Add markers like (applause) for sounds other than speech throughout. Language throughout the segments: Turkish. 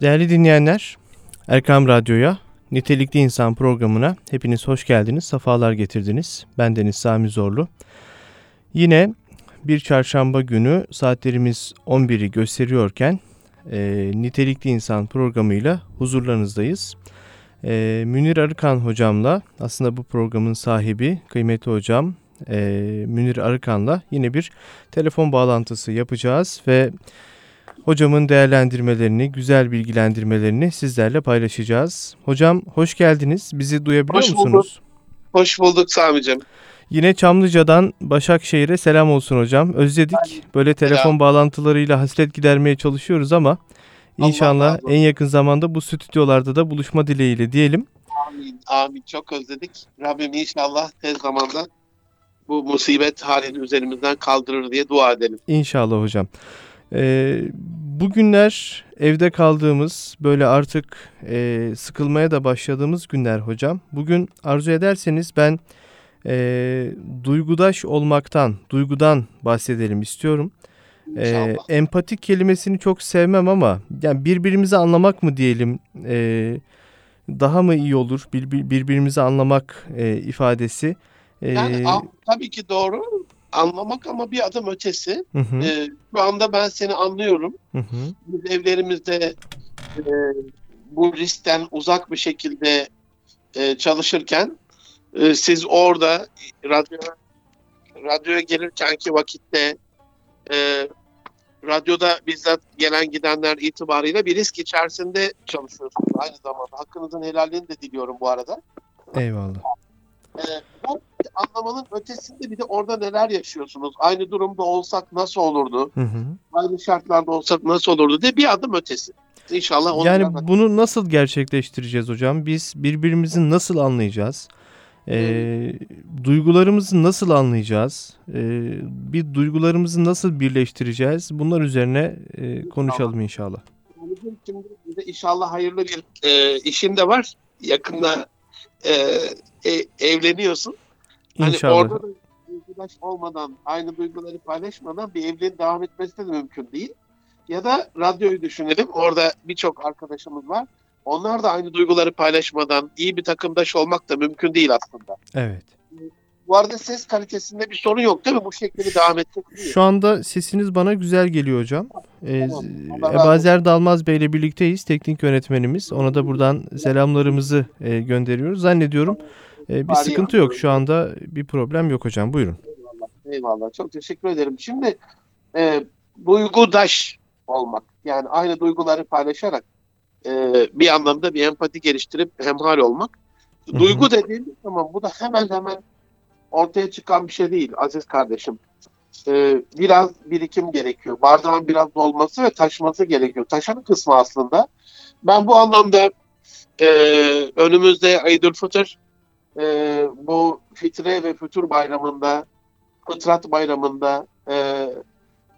Değerli dinleyenler, Erkam Radyo'ya, Nitelikli İnsan programına hepiniz hoş geldiniz, sefalar getirdiniz. Ben Deniz Sami Zorlu. Yine bir çarşamba günü saatlerimiz 11'i gösteriyorken e, Nitelikli İnsan programıyla huzurlarınızdayız. E, Münir Arıkan hocamla aslında bu programın sahibi kıymetli hocam e, Münir Arıkan'la yine bir telefon bağlantısı yapacağız ve hocamın değerlendirmelerini, güzel bilgilendirmelerini sizlerle paylaşacağız. Hocam hoş geldiniz. Bizi duyabiliyor hoş musunuz? Bulduk. Hoş bulduk Sami'cim. Yine Çamlıca'dan Başakşehir'e selam olsun hocam. Özledik. Böyle telefon selam. bağlantılarıyla hasret gidermeye çalışıyoruz ama inşallah olsun. en yakın zamanda bu stüdyolarda da buluşma dileğiyle diyelim. Amin. Amin. Çok özledik. Rabbim inşallah tez zamanda bu musibet halini üzerimizden kaldırır diye dua edelim. İnşallah hocam. Ee, bugünler evde kaldığımız böyle artık e, sıkılmaya da başladığımız günler hocam. Bugün arzu ederseniz ben e, duygudaş olmaktan, duygudan bahsedelim istiyorum. İnşallah. empatik kelimesini çok sevmem ama yani birbirimizi anlamak mı diyelim e, daha mı iyi olur Bir- bir- birbirimizi anlamak e, ifadesi. Ee, yani tabii ki doğru anlamak ama bir adım ötesi. hı hı, Ee, şu anda ben seni anlıyorum. hı hı, Biz evlerimizde e, bu riskten uzak bir şekilde e, çalışırken e, siz orada radyo radyoya gelirkenki vakitte e, radyoda bizzat gelen gidenler itibarıyla bir risk içerisinde çalışıyorsunuz aynı zamanda. Hakkınızın helalliğini de diliyorum bu arada. eyvallah. E, bu anlamanın ötesinde bir de orada neler yaşıyorsunuz? Aynı durumda olsak nasıl olurdu? Hı hı. Aynı şartlarda olsak nasıl olurdu diye bir adım ötesi. İnşallah onu Yani biraz- bunu nasıl gerçekleştireceğiz hocam? Biz birbirimizi nasıl anlayacağız? Ee, duygularımızı nasıl anlayacağız? Ee, bir duygularımızı nasıl birleştireceğiz? Bunlar üzerine e, konuşalım inşallah. Şimdi inşallah hayırlı bir e, işin de var. Yakında e, e, evleniyorsun. Hani İnşallah. orada da duygudaş olmadan, aynı duyguları paylaşmadan bir evliliğin devam etmesi de mümkün değil. Ya da radyoyu düşünelim. Orada birçok arkadaşımız var. Onlar da aynı duyguları paylaşmadan iyi bir takımdaş olmak da mümkün değil aslında. Evet. Bu arada ses kalitesinde bir sorun yok değil mi? Bu şekilde devam değil. Şu anda sesiniz bana güzel geliyor hocam. Ee, Tamam. Ebazer Dalmaz Bey ile birlikteyiz. Teknik yönetmenimiz. Ona da buradan selamlarımızı e, gönderiyoruz. Zannediyorum e, bir sıkıntı yok. Şu anda bir problem yok hocam. Buyurun. Eyvallah. Eyvallah. Çok teşekkür ederim. Şimdi e, duygudaş olmak. Yani aynı duyguları paylaşarak e, bir anlamda bir empati geliştirip hemhal olmak. Duygu dediğimiz zaman bu da hemen hemen ortaya çıkan bir şey değil aziz kardeşim. E, biraz birikim gerekiyor. Bardağın biraz dolması ve taşması gerekiyor. Taşan kısmı aslında. Ben bu anlamda e, önümüzde Eidülfitr e, bu fitre ve fütur bayramında Fıtrat Bayramı'nda e,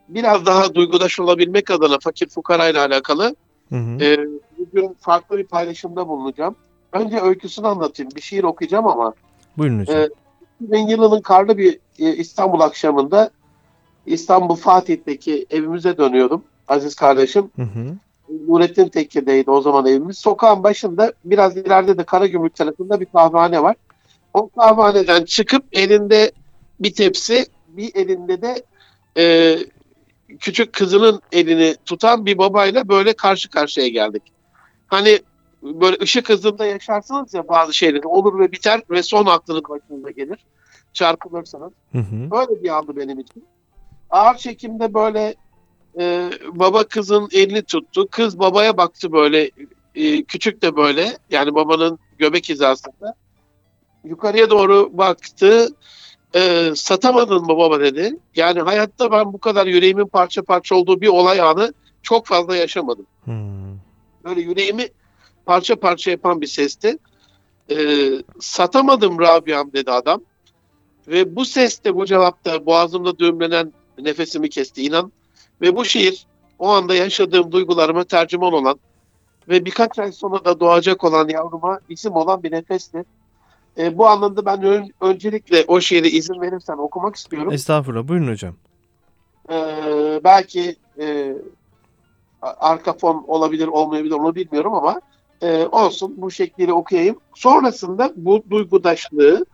biraz daha duygudaş olabilmek adına fakir fukara ile alakalı Hı hı. e, bugün farklı bir paylaşımda bulunacağım. Önce öyküsünü anlatayım. Bir şiir okuyacağım ama Buyurun hocam. e, 2000 yılının karlı bir e, İstanbul akşamında İstanbul Fatih'teki evimize dönüyordum aziz kardeşim. Hı hı. Nurettin Tekke'deydi o zaman evimiz. Sokağın başında biraz ileride de Karagümrük tarafında bir kahvehane var. O kahvehaneden çıkıp elinde bir tepsi, bir elinde de e, küçük kızının elini tutan bir babayla böyle karşı karşıya geldik. Hani böyle ışık hızında yaşarsınız ya bazı şeyleri olur ve biter ve son aklınız başınıza gelir. Çarpılırsınız. Hı hı. Öyle bir andı benim için. Ağır çekimde böyle e, baba kızın elini tuttu. Kız babaya baktı böyle e, küçük de böyle yani babanın göbek hizasında. Yukarıya doğru baktı. E, satamadın mı baba dedi. Yani hayatta ben bu kadar yüreğimin parça parça olduğu bir olay anı çok fazla yaşamadım. Hı. Böyle yüreğimi parça parça yapan bir sesti. E, satamadım Rabia'm dedi adam. Ve bu seste bu cevapta boğazımda düğümlenen nefesimi kesti inan. Ve bu şiir o anda yaşadığım duygularıma tercüman olan ve birkaç ay sonra da doğacak olan yavruma isim olan bir nefesti. E, bu anlamda ben ön- öncelikle o şiiri izin verirsen okumak istiyorum. Estağfurullah. Buyurun hocam. E, belki e, arka fon olabilir olmayabilir onu bilmiyorum ama e, olsun bu şekliyle okuyayım. Sonrasında bu duygudaşlığı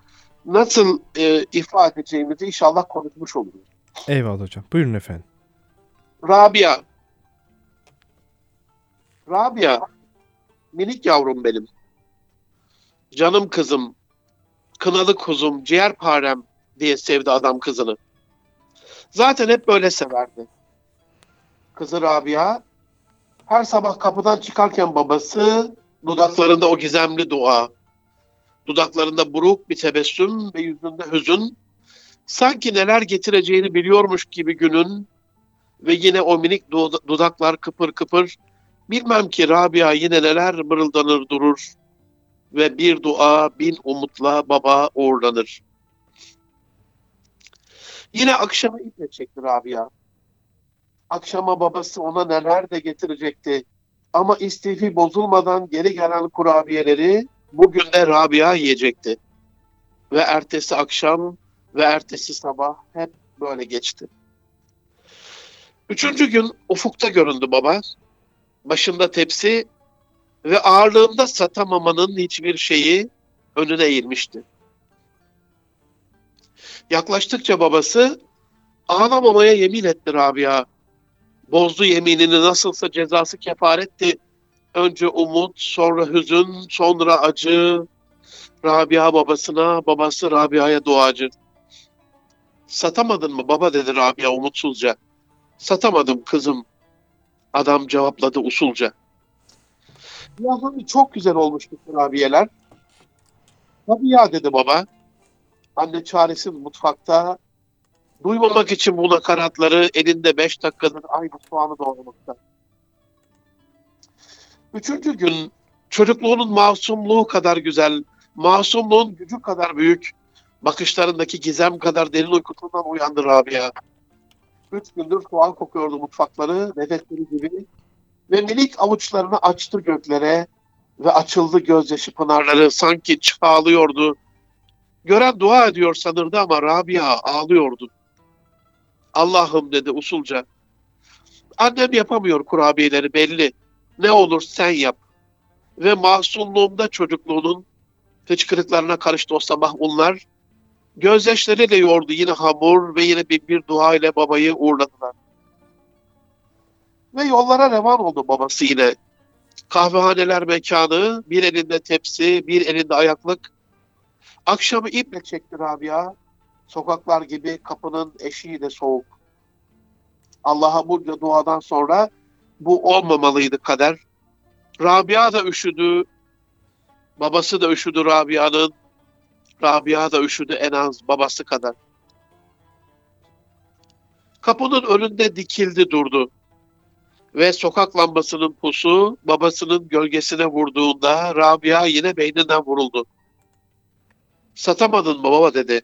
nasıl e, ifade edeceğimizi inşallah konuşmuş oluruz. Eyvallah hocam. Buyurun efendim. Rabia. Rabia. Minik yavrum benim. Canım kızım. Kınalı kuzum, ciğerparem diye sevdi adam kızını. Zaten hep böyle severdi. Kızı Rabia her sabah kapıdan çıkarken babası dudaklarında o gizemli dua, dudaklarında buruk bir tebessüm ve yüzünde hüzün, sanki neler getireceğini biliyormuş gibi günün ve yine o minik du- dudaklar kıpır kıpır, bilmem ki Rabia yine neler mırıldanır durur ve bir dua bin umutla baba uğurlanır. Yine akşama iple çekti Rabia. Akşama babası ona neler de getirecekti. Ama istifi bozulmadan geri gelen kurabiyeleri bugün de Rabia yiyecekti. Ve ertesi akşam ve ertesi sabah hep böyle geçti. Üçüncü gün ufukta göründü baba. Başında tepsi ve ağırlığında satamamanın hiçbir şeyi önüne eğilmişti. Yaklaştıkça babası ağlamamaya yemin etti Rabia. Bozdu yeminini nasılsa cezası kefaretti. Önce umut, sonra hüzün, sonra acı. Rabia babasına, babası Rabia'ya duacı. Satamadın mı baba dedi Rabia umutsuzca. Satamadım kızım. Adam cevapladı usulca. Ya hani çok güzel olmuş bu kurabiyeler. Tabii ya dedi baba. Anne çaresiz mutfakta. Duymamak için bu nakaratları elinde beş dakikadır aynı soğanı doğramakta. Üçüncü gün çocukluğunun masumluğu kadar güzel, masumluğun gücü kadar büyük, bakışlarındaki gizem kadar derin uykusundan uyandı Rabia. Üç gündür soğan kokuyordu mutfakları, nefesleri gibi. Ve minik avuçlarını açtı göklere ve açıldı gözyaşı pınarları sanki çağlıyordu. Gören dua ediyor sanırdı ama Rabia ağlıyordu. Allah'ım dedi usulca. Annem yapamıyor kurabiyeleri belli. Ne olur sen yap. Ve masumluğumda çocukluğunun hıçkırıklarına karıştı o sabah unlar. Gözyaşlarıyla yoğurdu yine hamur ve yine bir, bir dua ile babayı uğurladılar. Ve yollara revan oldu babası yine. Kahvehaneler mekanı, bir elinde tepsi, bir elinde ayaklık. Akşamı iple çekti Rabia. Sokaklar gibi kapının eşiği de soğuk. Allah'a bunca duadan sonra bu olmamalıydı kader. Rabia da üşüdü. Babası da üşüdü Rabia'nın. Rabia da üşüdü en az babası kadar. Kapının önünde dikildi durdu. Ve sokak lambasının pusu babasının gölgesine vurduğunda Rabia yine beyninden vuruldu. Satamadın mı baba dedi.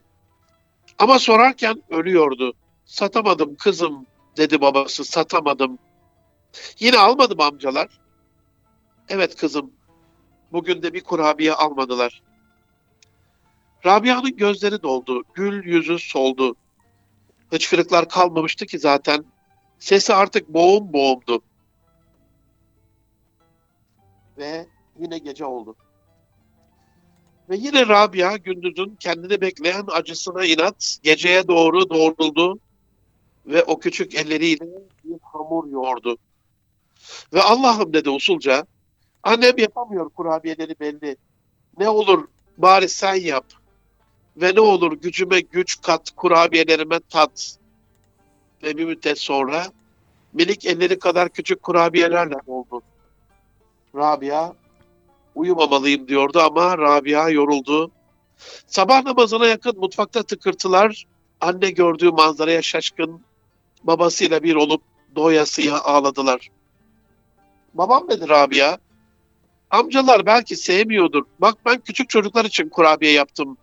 Ama sorarken ölüyordu. Satamadım kızım dedi babası satamadım. Yine almadım amcalar. Evet kızım bugün de bir kurabiye almadılar. Rabia'nın gözleri doldu. Gül yüzü soldu. Hıçkırıklar kalmamıştı ki zaten. Sesi artık boğum boğumdu. Ve yine gece oldu. Ve yine Rabia gündüzün kendini bekleyen acısına inat geceye doğru doğruldu ve o küçük elleriyle bir hamur yoğurdu. Ve Allah'ım dedi usulca, annem yapamıyor kurabiyeleri belli. Ne olur bari sen yap. Ve ne olur gücüme güç kat, kurabiyelerime tat. Ve bir müddet sonra minik elleri kadar küçük kurabiyelerle oldu. Rabia uyumamalıyım diyordu ama Rabia yoruldu. Sabah namazına yakın mutfakta tıkırtılar, anne gördüğü manzaraya şaşkın, babasıyla bir olup doyasıya ağladılar. Babam dedi Rabia, amcalar belki sevmiyordur. Bak ben küçük çocuklar için kurabiye yaptım.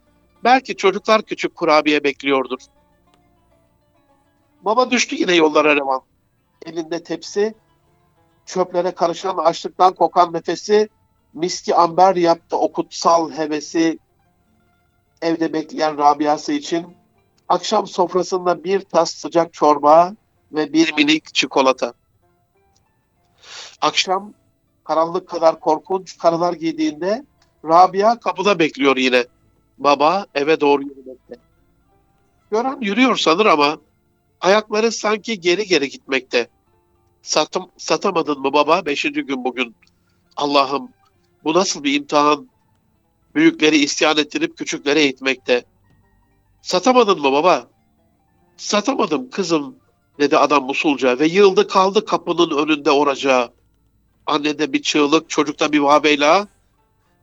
Belki çocuklar küçük kurabiye bekliyordur. Baba düştü yine yollara revan. Elinde tepsi, çöplere karışan açlıktan kokan nefesi, miski amber yaptı o kutsal hevesi evde bekleyen Rabia'sı için. Akşam sofrasında bir tas sıcak çorba ve bir minik çikolata. Akşam karanlık kadar korkunç karılar giydiğinde Rabia kapıda bekliyor yine. Baba eve doğru yürümekte. Gören yürüyor sanır ama ayakları sanki geri geri gitmekte. Satım, satamadın mı baba? Beşinci gün bugün. Allah'ım bu nasıl bir imtihan? Büyükleri isyan ettirip küçükleri eğitmekte. Satamadın mı baba? Satamadım kızım dedi adam usulca ve yıldı kaldı kapının önünde oracağı. Annede bir çığlık, çocukta bir vabeyla.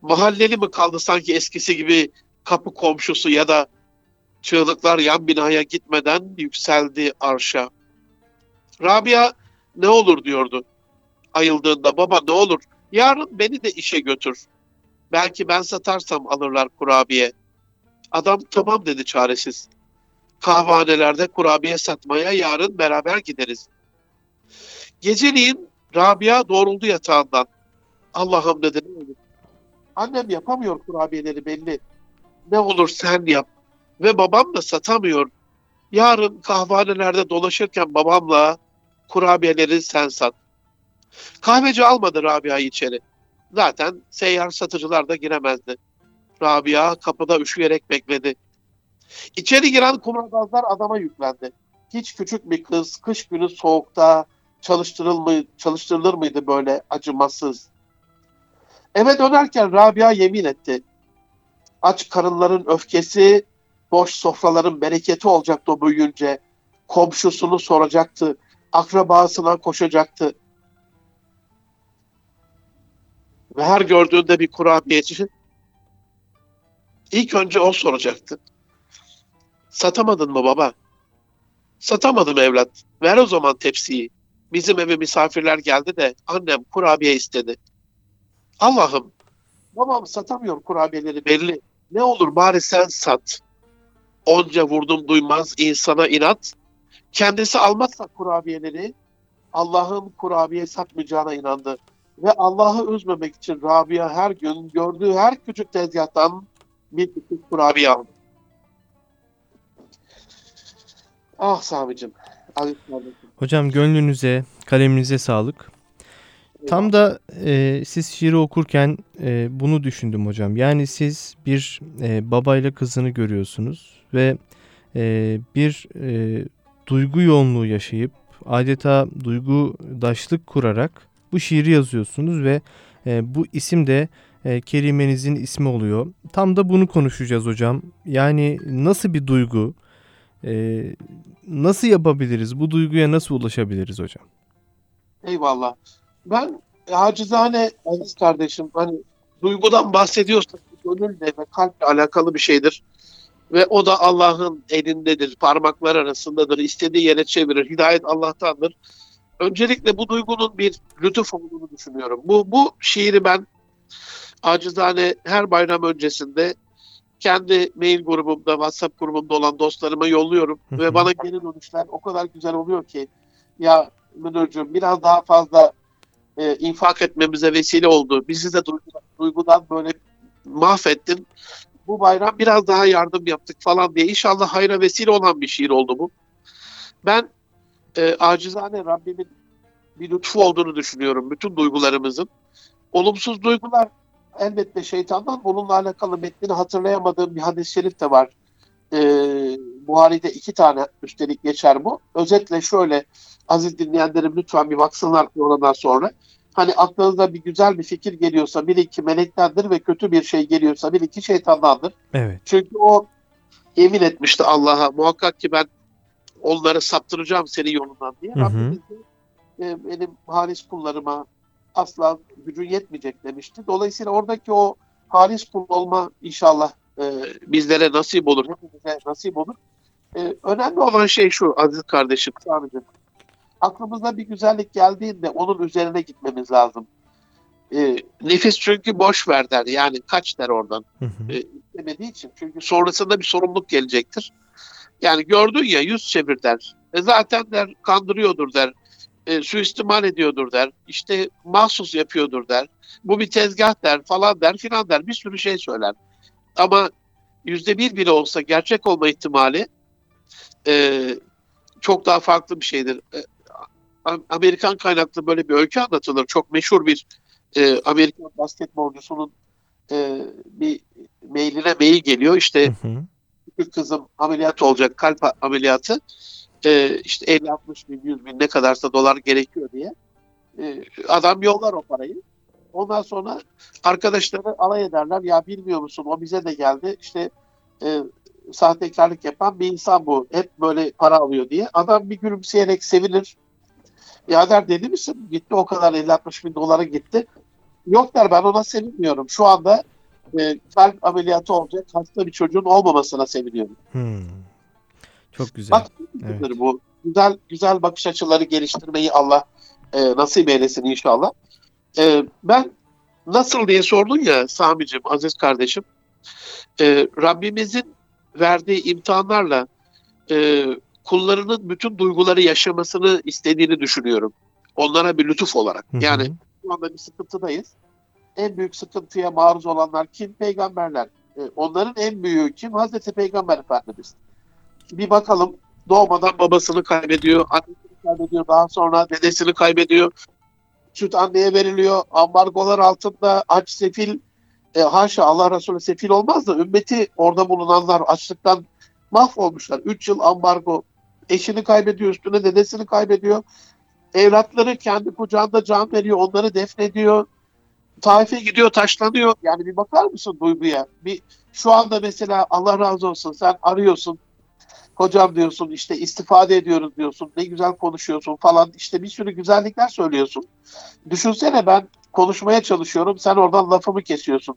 Mahalleli mi kaldı sanki eskisi gibi kapı komşusu ya da çığlıklar yan binaya gitmeden yükseldi arşa. Rabia ne olur diyordu. Ayıldığında baba ne olur yarın beni de işe götür. Belki ben satarsam alırlar kurabiye. Adam tamam dedi çaresiz. Kahvehanelerde kurabiye satmaya yarın beraber gideriz. Geceliğin Rabia doğruldu yatağından. Allah'ım dedi ne olur. Annem yapamıyor kurabiyeleri belli. Ne olur sen yap. Ve babam da satamıyor. Yarın kahvehanelerde dolaşırken babamla kurabiyeleri sen sat. Kahveci almadı Rabia'yı içeri. Zaten seyyar satıcılar da giremezdi. Rabia kapıda üşüyerek bekledi. İçeri giren kumrabazlar adama yüklendi. Hiç küçük bir kız kış günü soğukta çalıştırılır mıydı böyle acımasız? Eve dönerken Rabia yemin etti. Aç karınların öfkesi, boş sofraların bereketi olacaktı o büyüyünce. Komşusunu soracaktı, akrabasına koşacaktı. Ve her gördüğünde bir kurabiyeci ilk önce o soracaktı. Satamadın mı baba? Satamadım evlat. Ver o zaman tepsiyi. Bizim eve misafirler geldi de annem kurabiye istedi. Allah'ım babam satamıyor kurabiyeleri belli. Ne olur bari sen sat. Onca vurdum duymaz insana inat. Kendisi almazsa kurabiyeleri Allah'ın kurabiye satmayacağına inandı. Ve Allah'ı üzmemek için Rabia her gün gördüğü her küçük tezgahtan bir küçük kurabiye aldı. Ah Sami'cim. Hocam gönlünüze, kaleminize sağlık. Tam da e, siz şiiri okurken e, bunu düşündüm hocam. Yani siz bir e, babayla kızını görüyorsunuz ve e, bir e, duygu yoğunluğu yaşayıp adeta duygudaşlık kurarak bu şiiri yazıyorsunuz ve e, bu isim de e, kelimenizin ismi oluyor. Tam da bunu konuşacağız hocam. Yani nasıl bir duygu, e, nasıl yapabiliriz, bu duyguya nasıl ulaşabiliriz hocam? Eyvallah. Ben acizane Aziz kardeşim hani duygudan bahsediyorsak gönülle ve kalple alakalı bir şeydir. Ve o da Allah'ın elindedir, parmaklar arasındadır, istediği yere çevirir. Hidayet Allah'tandır. Öncelikle bu duygunun bir lütuf olduğunu düşünüyorum. Bu, bu şiiri ben acizane her bayram öncesinde kendi mail grubumda, WhatsApp grubumda olan dostlarıma yolluyorum. Ve bana geri dönüşler o kadar güzel oluyor ki ya Münir'cüğüm biraz daha fazla e, infak etmemize vesile oldu. Bizi de duygu- duygudan böyle mahvettin. Bu bayram biraz daha yardım yaptık falan diye. İnşallah hayra vesile olan bir şiir oldu bu. Ben e, acizane Rabbimin bir lütfu olduğunu düşünüyorum bütün duygularımızın. Olumsuz duygular elbette şeytandan. Bununla alakalı metnini hatırlayamadığım bir hadis-i şerif de var. E, Buhari'de iki tane üstelik geçer bu. Özetle şöyle aziz dinleyenlerim lütfen bir baksınlar oradan sonra. Hani aklınıza bir güzel bir fikir geliyorsa bir iki melektendir ve kötü bir şey geliyorsa bir iki şeytandandır. Evet. Çünkü o yemin etmişti Allah'a muhakkak ki ben onları saptıracağım senin yolundan diye. Hı hı. Rabbimiz de, e, benim halis kullarıma asla gücün yetmeyecek demişti. Dolayısıyla oradaki o halis kul olma inşallah e, bizlere nasip olur, hepimize nasip olur. E, önemli olan şey şu aziz kardeşim, Sami'cim. Aklımıza bir güzellik geldiğinde onun üzerine gitmemiz lazım. E, nefis çünkü boş ver der. Yani kaç der oradan Hı hı. e, istemediği için. Çünkü sonrasında bir sorumluluk gelecektir. Yani gördün ya yüz çevir der. E zaten der kandırıyordur der. E, suistimal ediyordur der. İşte mahsus yapıyordur der. Bu bir tezgah der falan der filan der. Bir sürü şey söyler. Ama yüzde bir bile olsa gerçek olma ihtimali e, çok daha farklı bir şeydir. E, Amerikan kaynaklı böyle bir öykü anlatılır. Çok meşhur bir e, Amerikan basketbolcusunun e, bir mailine mail geliyor. İşte Hı hı. küçük kızım ameliyat olacak kalp ameliyatı. E, işte 50-60 bin 100 bin ne kadarsa dolar gerekiyor diye. E, adam yollar o parayı. Ondan sonra arkadaşları alay ederler. Ya bilmiyor musun o bize de geldi. İşte e, sahtekarlık yapan bir insan bu. Hep böyle para alıyor diye. Adam bir gülümseyerek sevinir. Ya der deli misin? Gitti o kadar 50-60 bin dolara gitti. Yok der ben ona sevinmiyorum. Şu anda e, kalp ameliyatı olacak hasta bir çocuğun olmamasına seviniyorum. Hmm. Çok güzel. Bak Evet. bu güzel güzel bakış açıları geliştirmeyi Allah e, nasip eylesin inşallah. E, ben nasıl diye sordun ya Sami'cim, aziz kardeşim. E, Rabbimizin verdiği imtihanlarla e, kullarının bütün duyguları yaşamasını istediğini düşünüyorum. Onlara bir lütuf olarak. Hı hı. Yani şu anda bir sıkıntıdayız. En büyük sıkıntıya maruz olanlar kim? Peygamberler. E, onların en büyüğü kim? Hazreti Peygamber Efendimiz. Bir bakalım doğmadan babasını kaybediyor, annesini kaybediyor, daha sonra dedesini kaybediyor. Süt anneye veriliyor, ambargolar altında aç sefil, e, haşa Allah Resulü sefil olmaz da ümmeti orada bulunanlar açlıktan mahvolmuşlar. 3 yıl ambargo, eşini kaybediyor, üstüne dedesini kaybediyor. Evlatları kendi kucağında can veriyor, onları defnediyor. Taif'e gidiyor, taşlanıyor. Yani bir bakar mısın duyguya? Bir şu anda mesela Allah razı olsun sen arıyorsun. Hocam diyorsun işte istifade ediyoruz diyorsun. Ne güzel konuşuyorsun falan. İşte bir sürü güzellikler söylüyorsun. Düşünsene ben konuşmaya çalışıyorum. Sen oradan lafımı kesiyorsun.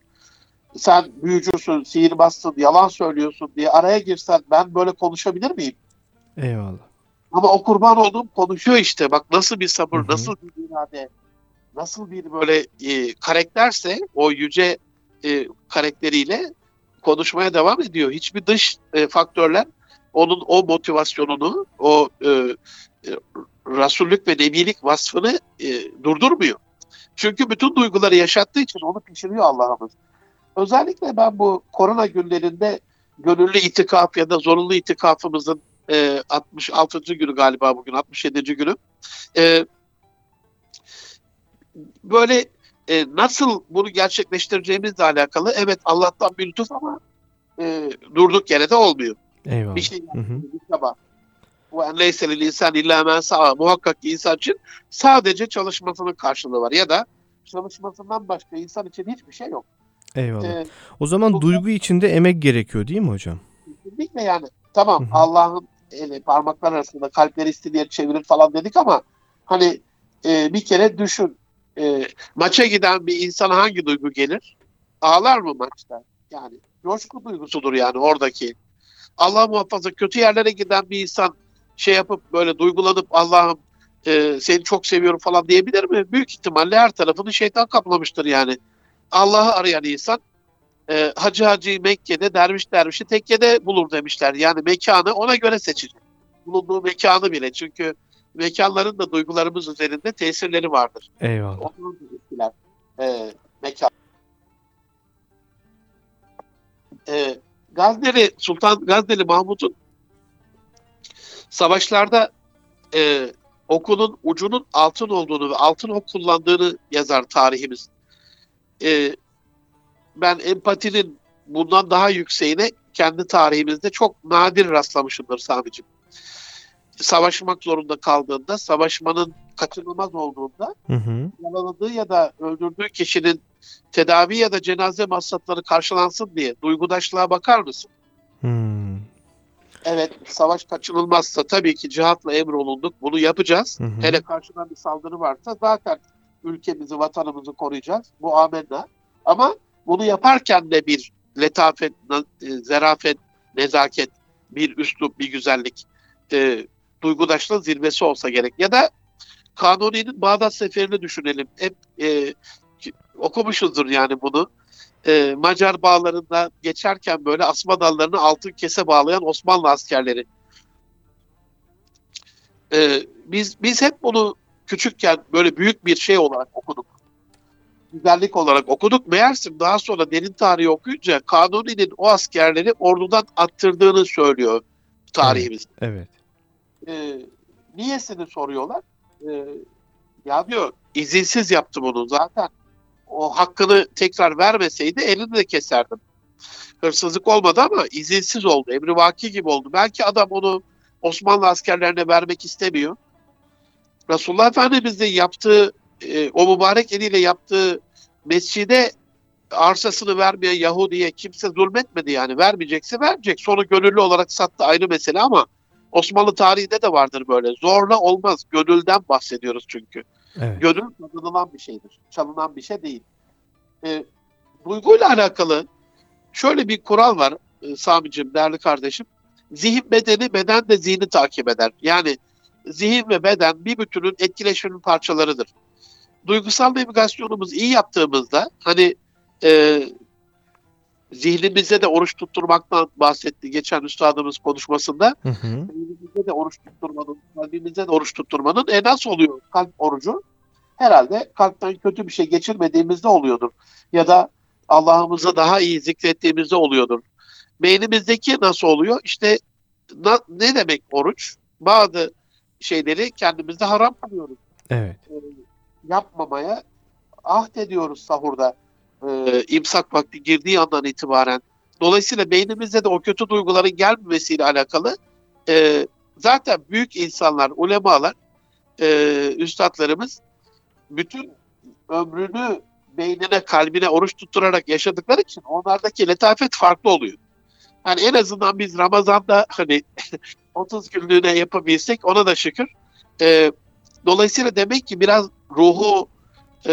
Sen büyücüsün, sihirbazsın, yalan söylüyorsun diye araya girsen ben böyle konuşabilir miyim? Eyvallah. Ama o kurban olduğum konuşuyor işte. Bak nasıl bir sabır, Hı hı. nasıl bir irade, nasıl bir böyle e, karakterse o yüce e, karakteriyle konuşmaya devam ediyor. Hiçbir dış e, faktörler onun o motivasyonunu, o e, e, rasullük ve nebilik vasfını e, durdurmuyor. Çünkü bütün duyguları yaşattığı için onu pişiriyor Allah'ımız. Özellikle ben bu korona günlerinde gönüllü itikaf ya da zorunlu itikafımızın e, 66. günü galiba bugün 67. günü. E, böyle e, nasıl bunu gerçekleştireceğimizle alakalı evet Allah'tan bir lütuf ama e, durduk yere de olmuyor. Eyvallah. Bir şey çaba. Bu en leyselil insan illa men sa'a. Muhakkak ki insan için sadece çalışmasının karşılığı var. Ya da çalışmasından başka insan için hiçbir şey yok. Eyvallah. Ee, O zaman bu- duygu içinde emek gerekiyor değil mi hocam? kesinlikle yani. Tamam Hı hı. Allah'ın eli parmaklar arasında kalpleri istediği çevirir falan dedik ama hani e, bir kere düşün. E, maça giden bir insana hangi duygu gelir? Ağlar mı maçta? Yani coşku duygusudur yani oradaki. Allah muhafaza kötü yerlere giden bir insan şey yapıp böyle duygulanıp Allah'ım e, seni çok seviyorum falan diyebilir mi? Büyük ihtimalle her tarafını şeytan kaplamıştır yani. Allah'ı arayan insan e, Hacı Hacı Mekke'de derviş dervişi tekkede bulur demişler. Yani mekanı ona göre seçecek. Bulunduğu mekanı bile. Çünkü mekanların da duygularımız üzerinde tesirleri vardır. Eyvallah. Etkiler. E, mekan. E, Gazneli, Sultan Gazneli Mahmut'un savaşlarda e, okunun ucunun altın olduğunu ve altın ok kullandığını yazar tarihimiz. E, ben empatinin bundan daha yükseğine kendi tarihimizde çok nadir rastlamışımdır Sami'cim. Savaşmak zorunda kaldığında, savaşmanın kaçınılmaz olduğunda Hı hı. yaralandığı ya da öldürdüğü kişinin tedavi ya da cenaze masrafları karşılansın diye duygudaşlığa bakar mısın? Hmm. Evet, savaş kaçınılmazsa tabii ki cihatla emrolunduk. Bunu yapacağız. Hı hı. Hele karşıdan bir saldırı varsa zaten ülkemizi, vatanımızı koruyacağız. Bu amenna. Ama bunu yaparken de bir letafet, e, zerafet, nezaket, bir üslup, bir güzellik, e, duygudaşlığın zirvesi olsa gerek. Ya da Kanuni'nin Bağdat Seferi'ni düşünelim. Hep e, okumuşuzdur yani bunu. E, Macar bağlarında geçerken böyle asma dallarını altın kese bağlayan Osmanlı askerleri. E, biz biz hep bunu küçükken böyle büyük bir şey olarak okuduk. Güzellik olarak okuduk. Meğerse daha sonra derin tarihi okuyunca Kanuni'nin o askerleri ordudan attırdığını söylüyor tarihimiz. Evet. E, niyesini soruyorlar. e, ya diyor izinsiz yaptı bunu zaten. O hakkını tekrar vermeseydi elini de keserdim. Hırsızlık olmadı ama izinsiz oldu. Emri vaki gibi oldu. Belki adam onu Osmanlı askerlerine vermek istemiyor. Resulullah Efendimiz'in yaptığı e, o mübarek eliyle yaptığı mescide arsasını vermeyen Yahudi'ye kimse zulmetmedi yani. Vermeyecekse verecek. Sonu gönüllü olarak sattı ayrı mesele ama Osmanlı tarihinde de vardır böyle. Zorla olmaz. Gönülden bahsediyoruz çünkü. Evet. Gönül kazanılan bir şeydir. Çalınan bir şey değil. E, duyguyla alakalı şöyle bir kural var e, Sami'cim, değerli kardeşim. Zihin bedeni, beden de zihni takip eder. Yani zihin ve beden bir bütünün etkileşiminin parçalarıdır. Duygusal navigasyonumuz iyi yaptığımızda hani e, zihnimize de oruç tutturmaktan bahsetti geçen üstadımız konuşmasında. Hı hı. Zihnimize de oruç tutturmanın, kalbimize de oruç tutturmanın e nasıl oluyor kalp orucu? Herhalde kalpten kötü bir şey geçirmediğimizde oluyordur. Ya da Allah'ımızı daha iyi zikrettiğimizde oluyordur. Beynimizdeki nasıl oluyor? İşte na- ne demek oruç? Bazı şeyleri kendimizde haram kılıyoruz. Evet. E, yapmamaya ahd ediyoruz sahurda. E, imsak vakti girdiği andan itibaren. Dolayısıyla beynimizde de o kötü duyguların gelmemesiyle alakalı e, zaten büyük insanlar, ulemalar, e, üstadlarımız bütün ömrünü beynine, kalbine oruç tutturarak yaşadıkları için onlardaki letafet farklı oluyor. Yani en azından biz Ramazan'da hani (laughs) 30 günlüğüne yapabilsek ona da şükür. E, dolayısıyla demek ki biraz ruhu, e,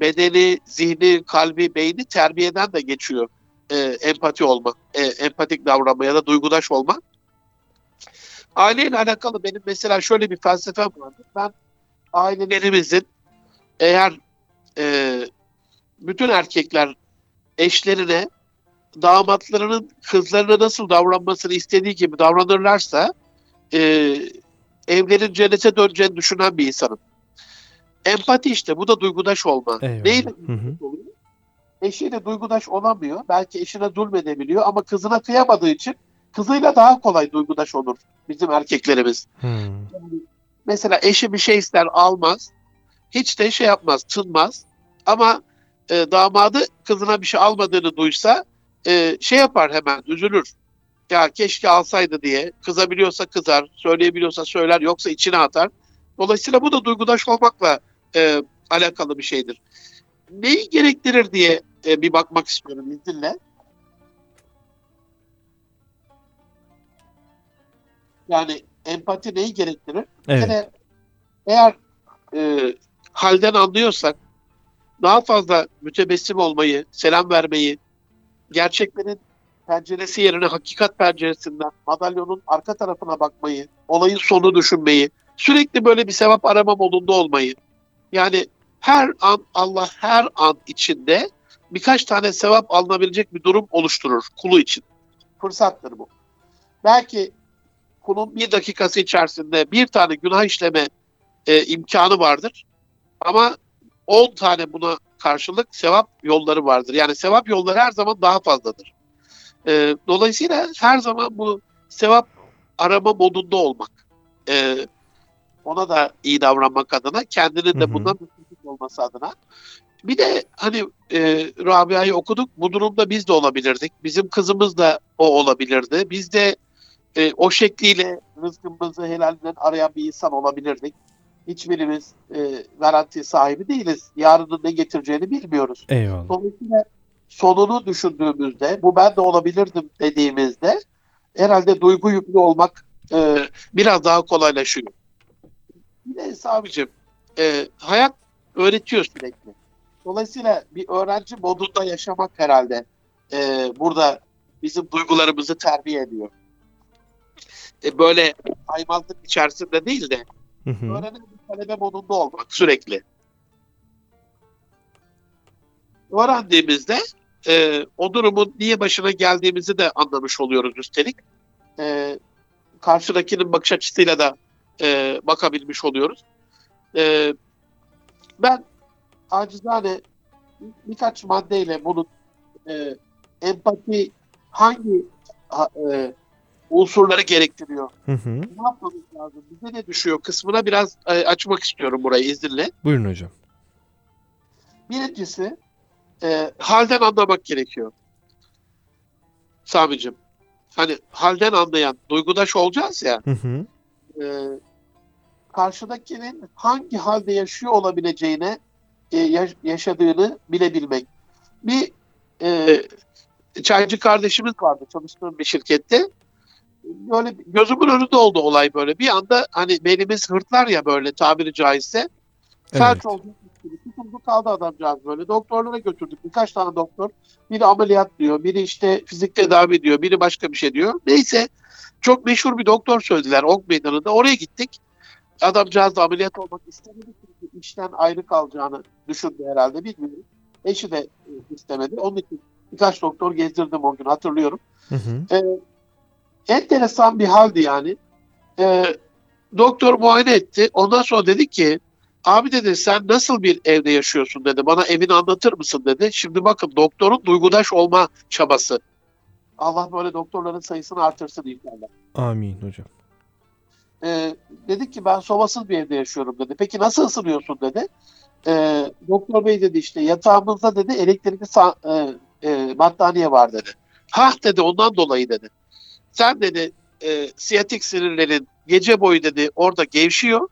bedeni, zihni, kalbi, beyni terbiyeden de geçiyor e, empati olma, e, empatik davranma ya da duygudaş olma. Aileyle alakalı benim mesela şöyle bir felsefem vardı. Ben ailelerimizin eğer e, bütün erkekler eşlerine damatlarının kızlarına nasıl davranmasını istediği gibi davranırlarsa e, evlerin cennete döneceğini düşünen bir insanım. Empati işte bu da duygudaş olma. Eyvallah. Neyle oluyor? Eşiyle duygudaş olamıyor. Belki eşine zulmedebiliyor ama kızına kıyamadığı için kızıyla daha kolay duygudaş olur bizim erkeklerimiz. Hı. Mesela eşi bir şey ister almaz. Hiç de şey yapmaz, tınmaz. Ama e, damadı kızına bir şey almadığını duysa e, şey yapar hemen, üzülür. Ya keşke alsaydı diye. Kızabiliyorsa kızar, söyleyebiliyorsa söyler, yoksa içine atar. Dolayısıyla bu da duygudaş olmakla e, alakalı bir şeydir. Neyi gerektirir diye e, bir bakmak istiyorum izninle. Yani empati neyi gerektirir? Evet. kere eğer e, halden anlıyorsak daha fazla mütebessim olmayı, selam vermeyi, gerçeklerin penceresi yerine hakikat penceresinden madalyonun arka tarafına bakmayı, olayın sonunu düşünmeyi, sürekli böyle bir sevap arama modunda olmayı. Yani her an Allah her an içinde birkaç tane sevap alınabilecek bir durum oluşturur kulu için. Fırsattır bu. Belki kulun bir dakikası içerisinde bir tane günah işleme e, imkanı vardır. Ama 10 tane buna karşılık sevap yolları vardır. Yani sevap yolları her zaman daha fazladır. E, dolayısıyla her zaman bu sevap arama modunda olmak. E, ona da iyi davranmak adına, kendinin de bundan mutlu olması adına. Bir de hani e, Rabia'yı okuduk. Bu durumda biz de olabilirdik. Bizim kızımız da o olabilirdi. Biz de e, o şekliyle rızkımızı helalinden arayan bir insan olabilirdik. Hiçbirimiz e, garanti sahibi değiliz. Yarının ne getireceğini bilmiyoruz. Eyvallah. Dolayısıyla sonunu düşündüğümüzde, bu ben de olabilirdim dediğimizde herhalde duygu yüklü olmak e, biraz daha kolaylaşıyor. De abicim, e, hayat öğretiyor sürekli. Dolayısıyla bir öğrenci modunda yaşamak herhalde e, burada bizim duygularımızı terbiye ediyor. E, böyle aymazlık içerisinde değil de Hı hı. öğrenen bir talebe modunda olmak sürekli. Öğrendiğimizde e, o durumun niye başına geldiğimizi de anlamış oluyoruz üstelik. E, karşıdakinin bakış açısıyla da e, bakabilmiş oluyoruz. E, ben acizane birkaç maddeyle bunun e, empati hangi ha- e, unsurları gerektiriyor. Hı hı. Ne yapmamız lazım? Bize ne düşüyor kısmına biraz e, açmak istiyorum burayı izninle. Buyurun hocam. Birincisi e, halden anlamak gerekiyor. Sami'cim. Hani halden anlayan, duygudaş olacağız ya. Hı hı. e, karşıdakinin hangi halde yaşıyor olabileceğine e, yaş- yaşadığını bilebilmek. Bir e, çaycı kardeşimiz vardı çalıştığım bir şirkette. Böyle gözümün önünde oldu olay böyle. Bir anda hani belimiz hırtlar ya böyle tabiri caizse. Felç Evet. oldu. Tutuldu kaldı adamcağız böyle. Doktorlara götürdük. Birkaç tane doktor. Biri ameliyat diyor. Biri işte fizik tedavi diyor. Biri başka bir şey diyor. Neyse çok meşhur bir doktor söylediler Ok Meydanı'nda. Oraya gittik. Adamcağız da ameliyat olmak istemedi. Çünkü işten ayrı kalacağını düşündü herhalde bilmiyorum. Eşi de e, istemedi. Onun için birkaç doktor gezdirdim o gün hatırlıyorum. Hı hı. Ee, enteresan bir haldi yani. Ee, doktor muayene etti. Ondan sonra dedi ki abi dedi sen nasıl bir evde yaşıyorsun dedi. Bana evini anlatır mısın dedi. Şimdi bakın doktorun duygudaş olma çabası. Allah böyle doktorların sayısını artırsın inşallah. Amin hocam. Ee, dedi ki ben sobasız bir evde yaşıyorum dedi. Peki nasıl ısınıyorsun dedi. Ee, doktor bey dedi işte yatağımızda dedi elektrikli e, e, battaniye var dedi. Hah dedi ondan dolayı dedi. Sen dedi e, siyatik sinirlerin gece boyu dedi orada gevşiyor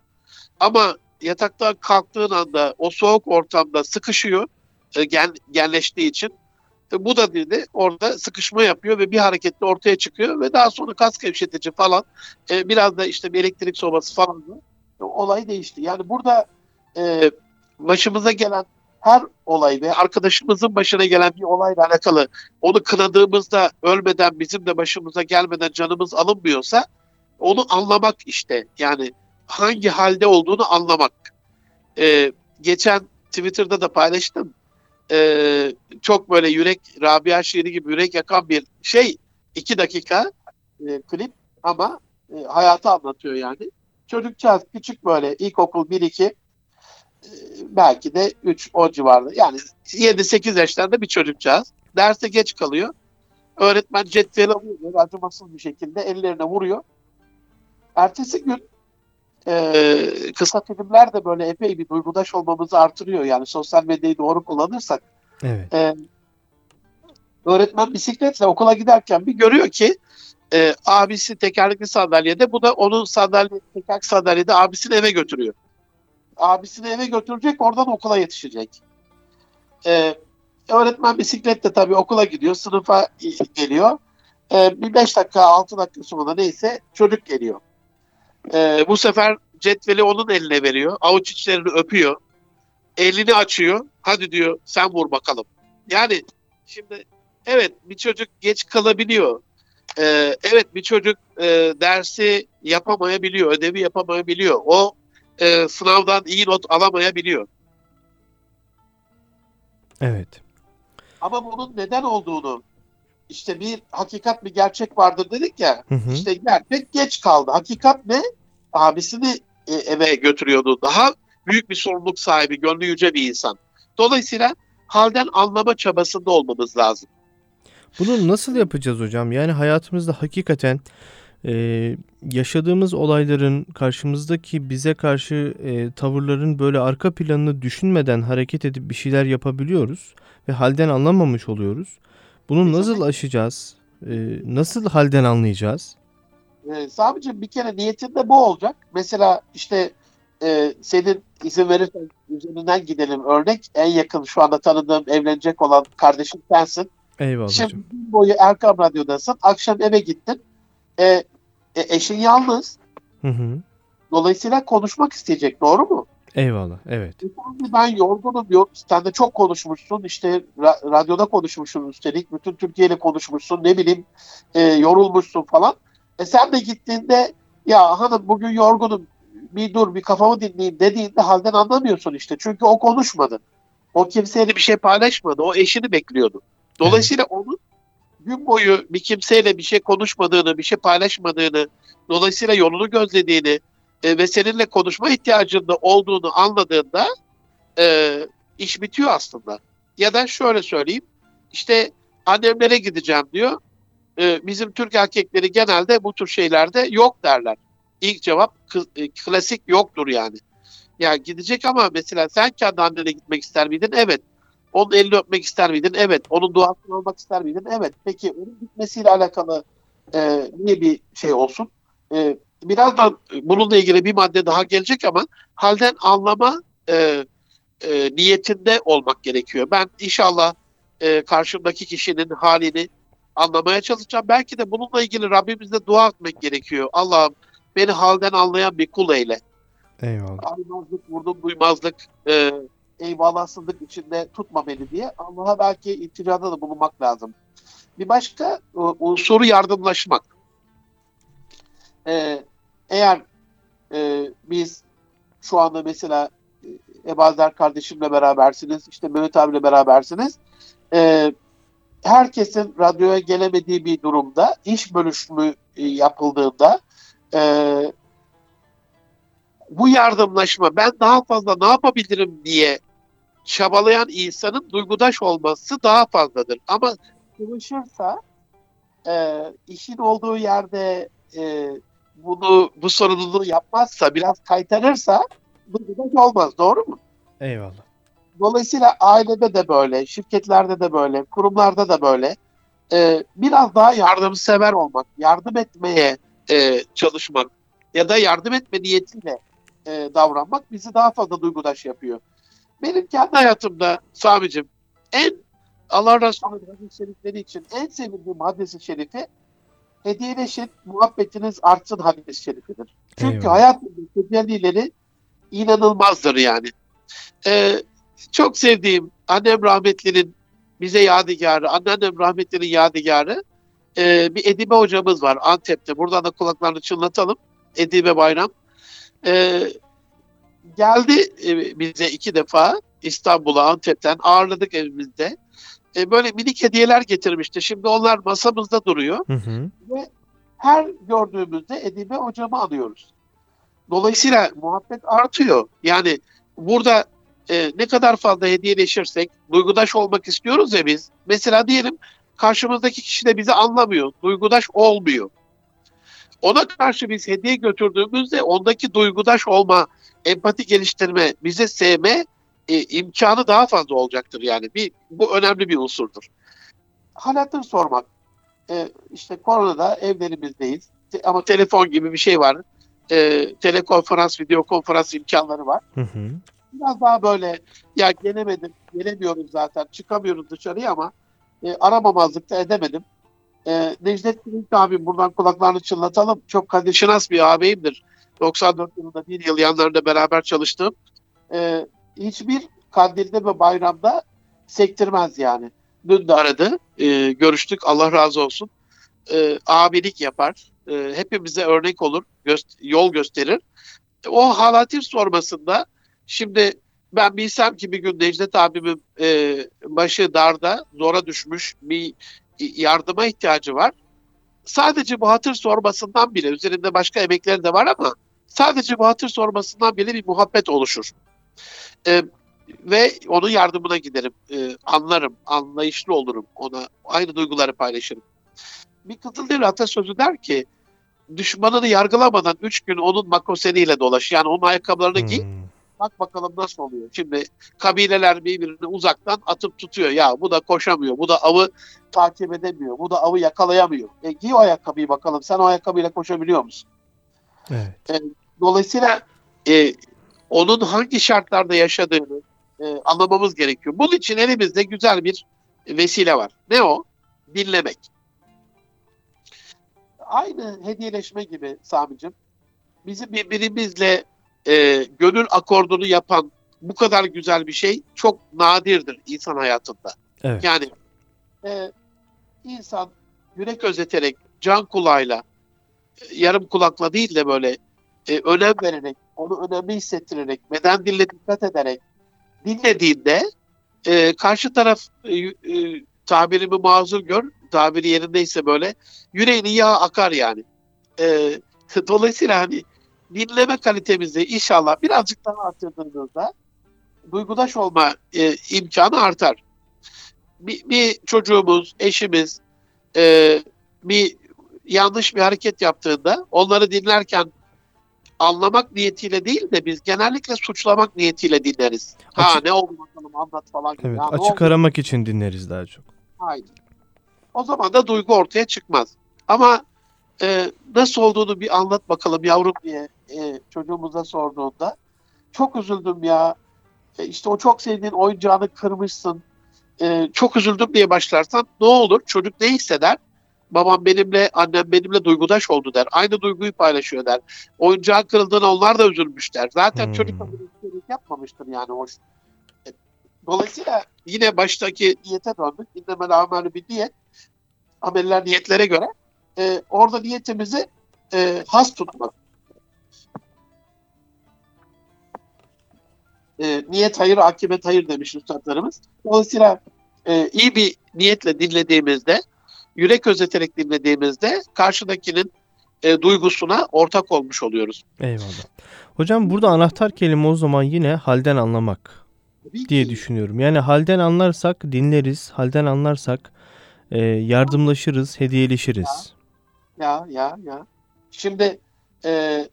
ama yataktan kalktığın anda o soğuk ortamda sıkışıyor e, gen, genleştiği için. E, bu da dedi orada sıkışma yapıyor ve bir hareketle ortaya çıkıyor ve daha sonra kas gevşetici falan e, biraz da işte bir elektrik sobası falan da e, olay değişti. Yani burada e, başımıza gelen her olay ve arkadaşımızın başına gelen bir olayla alakalı onu kınadığımızda ölmeden bizim de başımıza gelmeden canımız alınmıyorsa onu anlamak işte yani hangi halde olduğunu anlamak. E, geçen Twitter'da da paylaştım. E, çok böyle yürek Rabia şiiri gibi yürek yakan bir şey iki dakika e, klip ama e, hayatı anlatıyor yani. Çocukcağız küçük böyle ilkokul 1-2 e, belki de 3 o civarında yani 7-8 yaşlarında bir çocukcağız. Derse geç kalıyor. Öğretmen cetveli alıyor acımasız bir şekilde ellerine vuruyor. Ertesi gün e, kısa filmler de böyle epey bir duygudaş olmamızı artırıyor. Yani sosyal medyayı doğru kullanırsak. Evet. E, öğretmen bisikletle okula giderken bir görüyor ki e, abisi tekerlekli sandalyede bu da onun sandalye, tekerlekli sandalyede abisini eve götürüyor. Abisini eve götürecek oradan okula yetişecek. E, öğretmen bisikletle tabii okula gidiyor sınıfa geliyor. E, bir beş dakika altı dakika sonra neyse çocuk geliyor. E, bu sefer cetveli onun eline veriyor. Avuç içlerini öpüyor. Elini açıyor. Hadi diyor sen vur bakalım. Yani şimdi evet bir çocuk geç kalabiliyor. Ee, evet bir çocuk e, dersi yapamayabiliyor, ödevi yapamayabiliyor. O e, sınavdan iyi not alamayabiliyor. Evet. Ama bunun neden olduğunu işte bir hakikat bir gerçek vardır dedik ya. Hı hı. İşte gerçek geç kaldı. Hakikat ne? Abisini e, eve götürüyordu. Daha büyük bir sorumluluk sahibi, gönlü yüce bir insan. Dolayısıyla halden anlama çabasında olmamız lazım. Bunu nasıl yapacağız hocam? Yani hayatımızda hakikaten e, yaşadığımız olayların karşımızdaki bize karşı e, tavırların böyle arka planını düşünmeden hareket edip bir şeyler yapabiliyoruz ve halden anlamamış oluyoruz. Bunu nasıl aşacağız? E, nasıl halden anlayacağız? Ee, sadece bir kere niyetinde bu olacak. Mesela işte e, senin izin verirsen üzerinden gidelim örnek. En yakın şu anda tanıdığım evlenecek olan kardeşim sensin. Eyvallah Şimdi hocam. gün boyu Erkam Radyo'dasın. Akşam eve gittin. E, e, eşin yalnız. Hı hı. Dolayısıyla konuşmak isteyecek. Doğru mu? Eyvallah. Evet. E, ben yorgunum diyor. Sen de çok konuşmuşsun. İşte ra- radyoda konuşmuşsun üstelik. Bütün Türkiye ile konuşmuşsun. Ne bileyim e, yorulmuşsun falan. E sen de gittiğinde ya hanım bugün yorgunum. Bir dur bir kafamı dinleyeyim dediğinde halden anlamıyorsun işte. Çünkü o konuşmadı. O kimseyle bir şey paylaşmadı. O eşini bekliyordu. Dolayısıyla onun gün boyu bir kimseyle bir şey konuşmadığını, bir şey paylaşmadığını, dolayısıyla yolunu gözlediğini e, ve seninle konuşma ihtiyacında olduğunu anladığında e, iş bitiyor aslında. Ya da şöyle söyleyeyim, işte annemlere gideceğim diyor. e, bizim Türk erkekleri genelde bu tür şeylerde yok derler. İlk cevap e, klasik yoktur yani. Ya gidecek ama mesela sen kendi annene gitmek ister miydin? Evet. Onun elini öpmek ister miydin? Evet. Onun duasını almak ister miydin? Evet. Peki onun gitmesiyle alakalı e, niye bir şey olsun? E, birazdan bununla ilgili bir madde daha gelecek ama halden anlama e, e, niyetinde olmak gerekiyor. Ben inşallah e, karşımdaki kişinin halini anlamaya çalışacağım. Belki de bununla ilgili Rabbimize dua etmek gerekiyor. Allah'ım beni halden anlayan bir kul eyle. Eyvallah. Aymazlık, vurdum duymazlık, e, eyvallahsızlık içinde tutma beni diye Allah'a belki ilticada da bulunmak lazım. Bir başka e, unsuru yardımlaşmak. E, eğer e, biz şu anda mesela e, Ebazer kardeşimle berabersiniz, işte Mehmet abiyle berabersiniz. E, herkesin radyoya gelemediği bir durumda, iş bölüşümü e, yapıldığında e, bu yardımlaşma ben daha fazla ne yapabilirim diye çabalayan insanın duygudaş olması daha fazladır. Ama sıvışırsa e, işin olduğu yerde e, bunu bu sorumluluğu yapmazsa biraz kaytarırsa duygudaş olmaz. Doğru mu? Eyvallah. Dolayısıyla ailede de böyle, şirketlerde de böyle, kurumlarda da böyle. E, biraz daha yardımsever olmak, yardım etmeye e, çalışmak ya da yardım etme niyetiyle e, davranmak bizi daha fazla duygudaş yapıyor. Benim kendi hayatımda Sami'cim en Allah Resulü hadis şerifleri için en sevindiğim hadis-i şerifi hediyeleşin, muhabbetiniz artsın hadis-i şerifidir. Çünkü Eyvallah. hayatımda tecellileri inanılmazdır yani. Ee, çok sevdiğim annem rahmetlinin bize yadigarı, anneannem rahmetlinin yadigarı e, bir Edibe hocamız var Antep'te. Buradan da kulaklarını çınlatalım. Edibe Bayram. Ee, geldi e, bize iki defa İstanbul'a, Antep'ten ağırladık evimizde. E, böyle minik hediyeler getirmişti. Şimdi onlar masamızda duruyor Hı hı. ve her gördüğümüzde Edibe hocamı anıyoruz. Dolayısıyla muhabbet artıyor. Yani burada e, ne kadar fazla hediyeleşirsek duygudaş olmak istiyoruz ya biz. Mesela diyelim karşımızdaki kişi de bizi anlamıyor. Duygudaş olmuyor. Ona karşı biz hediye götürdüğümüzde ondaki duygudaş olma, empati geliştirme, bize sevme e, imkanı daha fazla olacaktır yani. Bir, bu önemli bir unsurdur. Halatını sormak. E, işte koronada evlerimizdeyiz. Ama telefon gibi bir şey var. E, telekonferans, video konferans imkanları var. Hı hı. Biraz daha böyle ya gelemedim, gelemiyoruz zaten, çıkamıyoruz dışarıya ama e, aramamazlık da edemedim. E, Necdet Kılıç abim buradan kulaklarını çınlatalım. Çok kadeşinas bir ağabeyimdir. 94 yılında bir yıl yanlarında beraber çalıştım. E, hiçbir kandilde ve bayramda sektirmez yani. Dün de aradı. E, görüştük. Allah razı olsun. E, abilik yapar. E, hepimize örnek olur. göst- yol gösterir. O halatir sormasında şimdi ben bilsem ki bir gün Necdet abimin e, başı darda, zora düşmüş bir yardıma ihtiyacı var. Sadece bu hatır sormasından bile, üzerinde başka emekleri de var ama sadece bu hatır sormasından bile bir muhabbet oluşur. E, ve onun yardımına giderim, e, anlarım, anlayışlı olurum ona, aynı duyguları paylaşırım. Bir Kızılderili atasözü der ki, düşmanını yargılamadan üç gün onun makoseniyle dolaş. Yani onun ayakkabılarını giy, Hmm. bak bakalım nasıl oluyor. Şimdi kabileler birbirini uzaktan atıp tutuyor. Ya bu da koşamıyor, bu da avı takip edemiyor, bu da avı yakalayamıyor. E giy o ayakkabıyı bakalım, sen o ayakkabıyla koşabiliyor musun? Evet. Dolayısıyla e, onun hangi şartlarda yaşadığını e, anlamamız gerekiyor. Bunun için elimizde güzel bir vesile var. Ne o? Dinlemek. Aynı hediyeleşme gibi Sami'cim. Bizim birbirimizle e, gönül akordunu yapan bu kadar güzel bir şey çok nadirdir insan hayatında. Evet. Yani e, insan yürek özeterek, can kulağıyla, e, yarım kulakla değil de böyle e, önem vererek, onu önemli hissettirerek, beden diline dikkat ederek dinlediğinde e, karşı taraf e, e, tabirimi mazur gör, tabiri yerindeyse böyle yüreğinin yağı akar yani. E, (laughs) dolayısıyla hani dinleme kalitemizi inşallah birazcık daha arttırdığımızda duygudaş olma e, imkanı artar. Bir, bir çocuğumuz, eşimiz e, bir yanlış bir hareket yaptığında onları dinlerken anlamak niyetiyle değil de biz genellikle suçlamak niyetiyle dinleriz. Ha Açık- ne oldu bakalım anlat falan gibi. Evet, Ya açık aramak için dinleriz daha çok. Aynen. O zaman da duygu ortaya çıkmaz. Ama e, nasıl olduğunu bir anlat bakalım yavrum diye e, çocuğumuza sorduğunda çok üzüldüm ya. E, işte o çok sevdiğin oyuncağını kırmışsın. E, çok üzüldüm diye başlarsan ne olur? Çocuk ne hisseder? Babam benimle, annem benimle duygudaş oldu der. Aynı duyguyu paylaşıyor der. Oyuncağın kırıldığına onlar da üzülmüşler. Zaten Hmm. çocuk isteyerek yapmamıştır yani. E, Dolayısıyla yine baştaki niyete döndük. İnnemel amelü bir niyet. Ameller niyetlere göre. E, orada niyetimizi e, has tutmak. E, niyet hayır, akibet hayır demiş üstadlarımız. Dolayısıyla e, iyi bir niyetle dinlediğimizde, yürek özeterek dinlediğimizde karşıdakinin e, duygusuna ortak olmuş oluyoruz. Eyvallah. Hocam burada anahtar kelime o zaman yine halden anlamak Tabii diye ki. düşünüyorum. Yani halden anlarsak dinleriz, halden anlarsak e, yardımlaşırız, hediyeleşiriz. Ya ya ya. Şimdi e,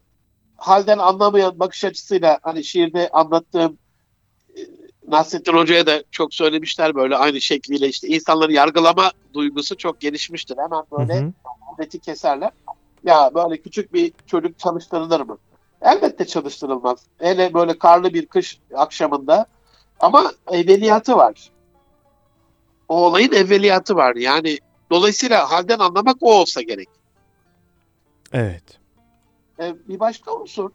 halden anlamayan bakış açısıyla hani şiirde anlattığım e, Nasrettin Hoca'ya da çok söylemişler böyle aynı şekliyle işte insanların yargılama duygusu çok gelişmiştir. Hemen böyle muhabbeti keserler. Ya böyle küçük bir çocuk çalıştırılır mı? Elbette çalıştırılmaz. Hele böyle karlı bir kış akşamında ama evveliyatı var. O olayın evveliyatı var. Yani dolayısıyla halden anlamak o olsa gerek. Evet. E, bir başka unsur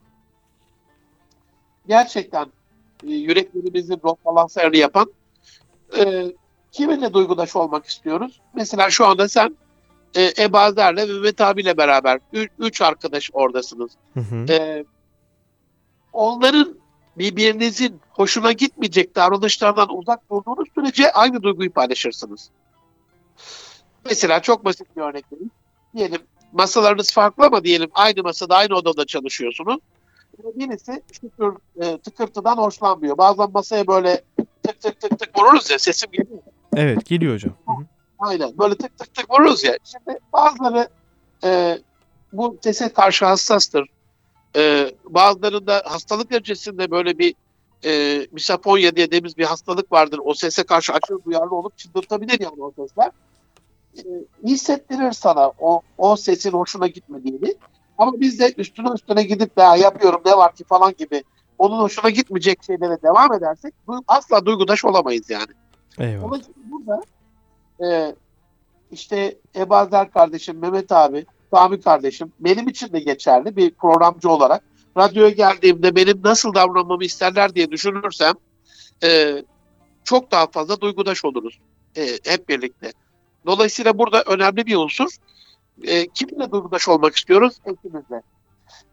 gerçekten e, yüreklerimizin rol balanslarını yapan e, kiminle duygudaş olmak istiyoruz? Mesela şu anda sen e, Ebazer'le ve Mehmet abiyle beraber ü- üç arkadaş oradasınız. Hı hı. E, onların birbirinizin hoşuna gitmeyecek davranışlardan uzak durduğunuz sürece aynı duyguyu paylaşırsınız. Mesela çok basit bir örnek vereyim. Diyelim masalarınız farklı ama diyelim aynı masada aynı odada çalışıyorsunuz. Birisi şükür e, tıkırtıdan hoşlanmıyor. Bazen masaya böyle tık tık tık tık vururuz ya sesim geliyor. Evet, geliyor hocam. Hı hı. Aynen böyle tık tık tık vururuz ya. Şimdi bazıları e, bu sese karşı hassastır. E, bazılarında hastalık derecesinde böyle bir e, misaponya dediğimiz bir hastalık vardır. O sese karşı aşırı duyarlı olup çıldırtabilir yani o sesler. E, hissettirir sana o, o sesin hoşuna gitmediğini. Ama biz de üstüne üstüne gidip daha yapıyorum ne var ki falan gibi onun hoşuna gitmeyecek şeylere devam edersek asla duygudaş olamayız yani. Eyvallah. Dolayısıyla burada e, işte Ebazer kardeşim, Mehmet abi, Sami kardeşim benim için de geçerli bir programcı olarak. Radyoya geldiğimde benim nasıl davranmamı isterler diye düşünürsem e, çok daha fazla duygudaş oluruz e, hep birlikte. Dolayısıyla burada önemli bir unsur. E, kiminle duygudaş olmak istiyoruz? Ekimizle.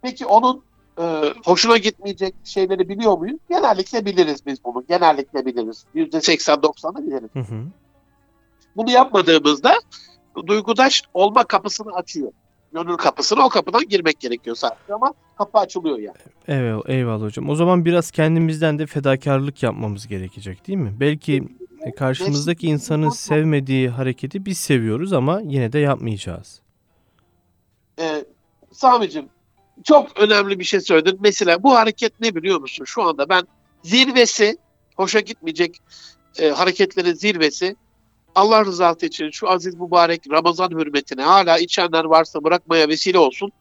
Peki onun e, hoşuna gitmeyecek şeyleri biliyor muyuz? Genellikle biliriz biz bunu. Genellikle biliriz. %80-90'ı biliriz. Hı hı. Bunu yapmadığımızda duygudaş olma kapısını açıyor. Gönül kapısını o kapıdan girmek gerekiyor sadece ama kapı açılıyor yani. Evet, eyvallah hocam. O zaman biraz kendimizden de fedakarlık yapmamız gerekecek değil mi? Belki karşımızdaki insanın sevmediği hareketi biz seviyoruz ama yine de yapmayacağız. Sami'cim çok önemli bir şey söyledin. Mesela bu hareket ne biliyor musun? Şu anda ben zirvesi, hoşa gitmeyecek e, hareketlerin zirvesi Allah rızası için şu aziz mübarek Ramazan hürmetine hala içenler varsa bırakmaya vesile olsun.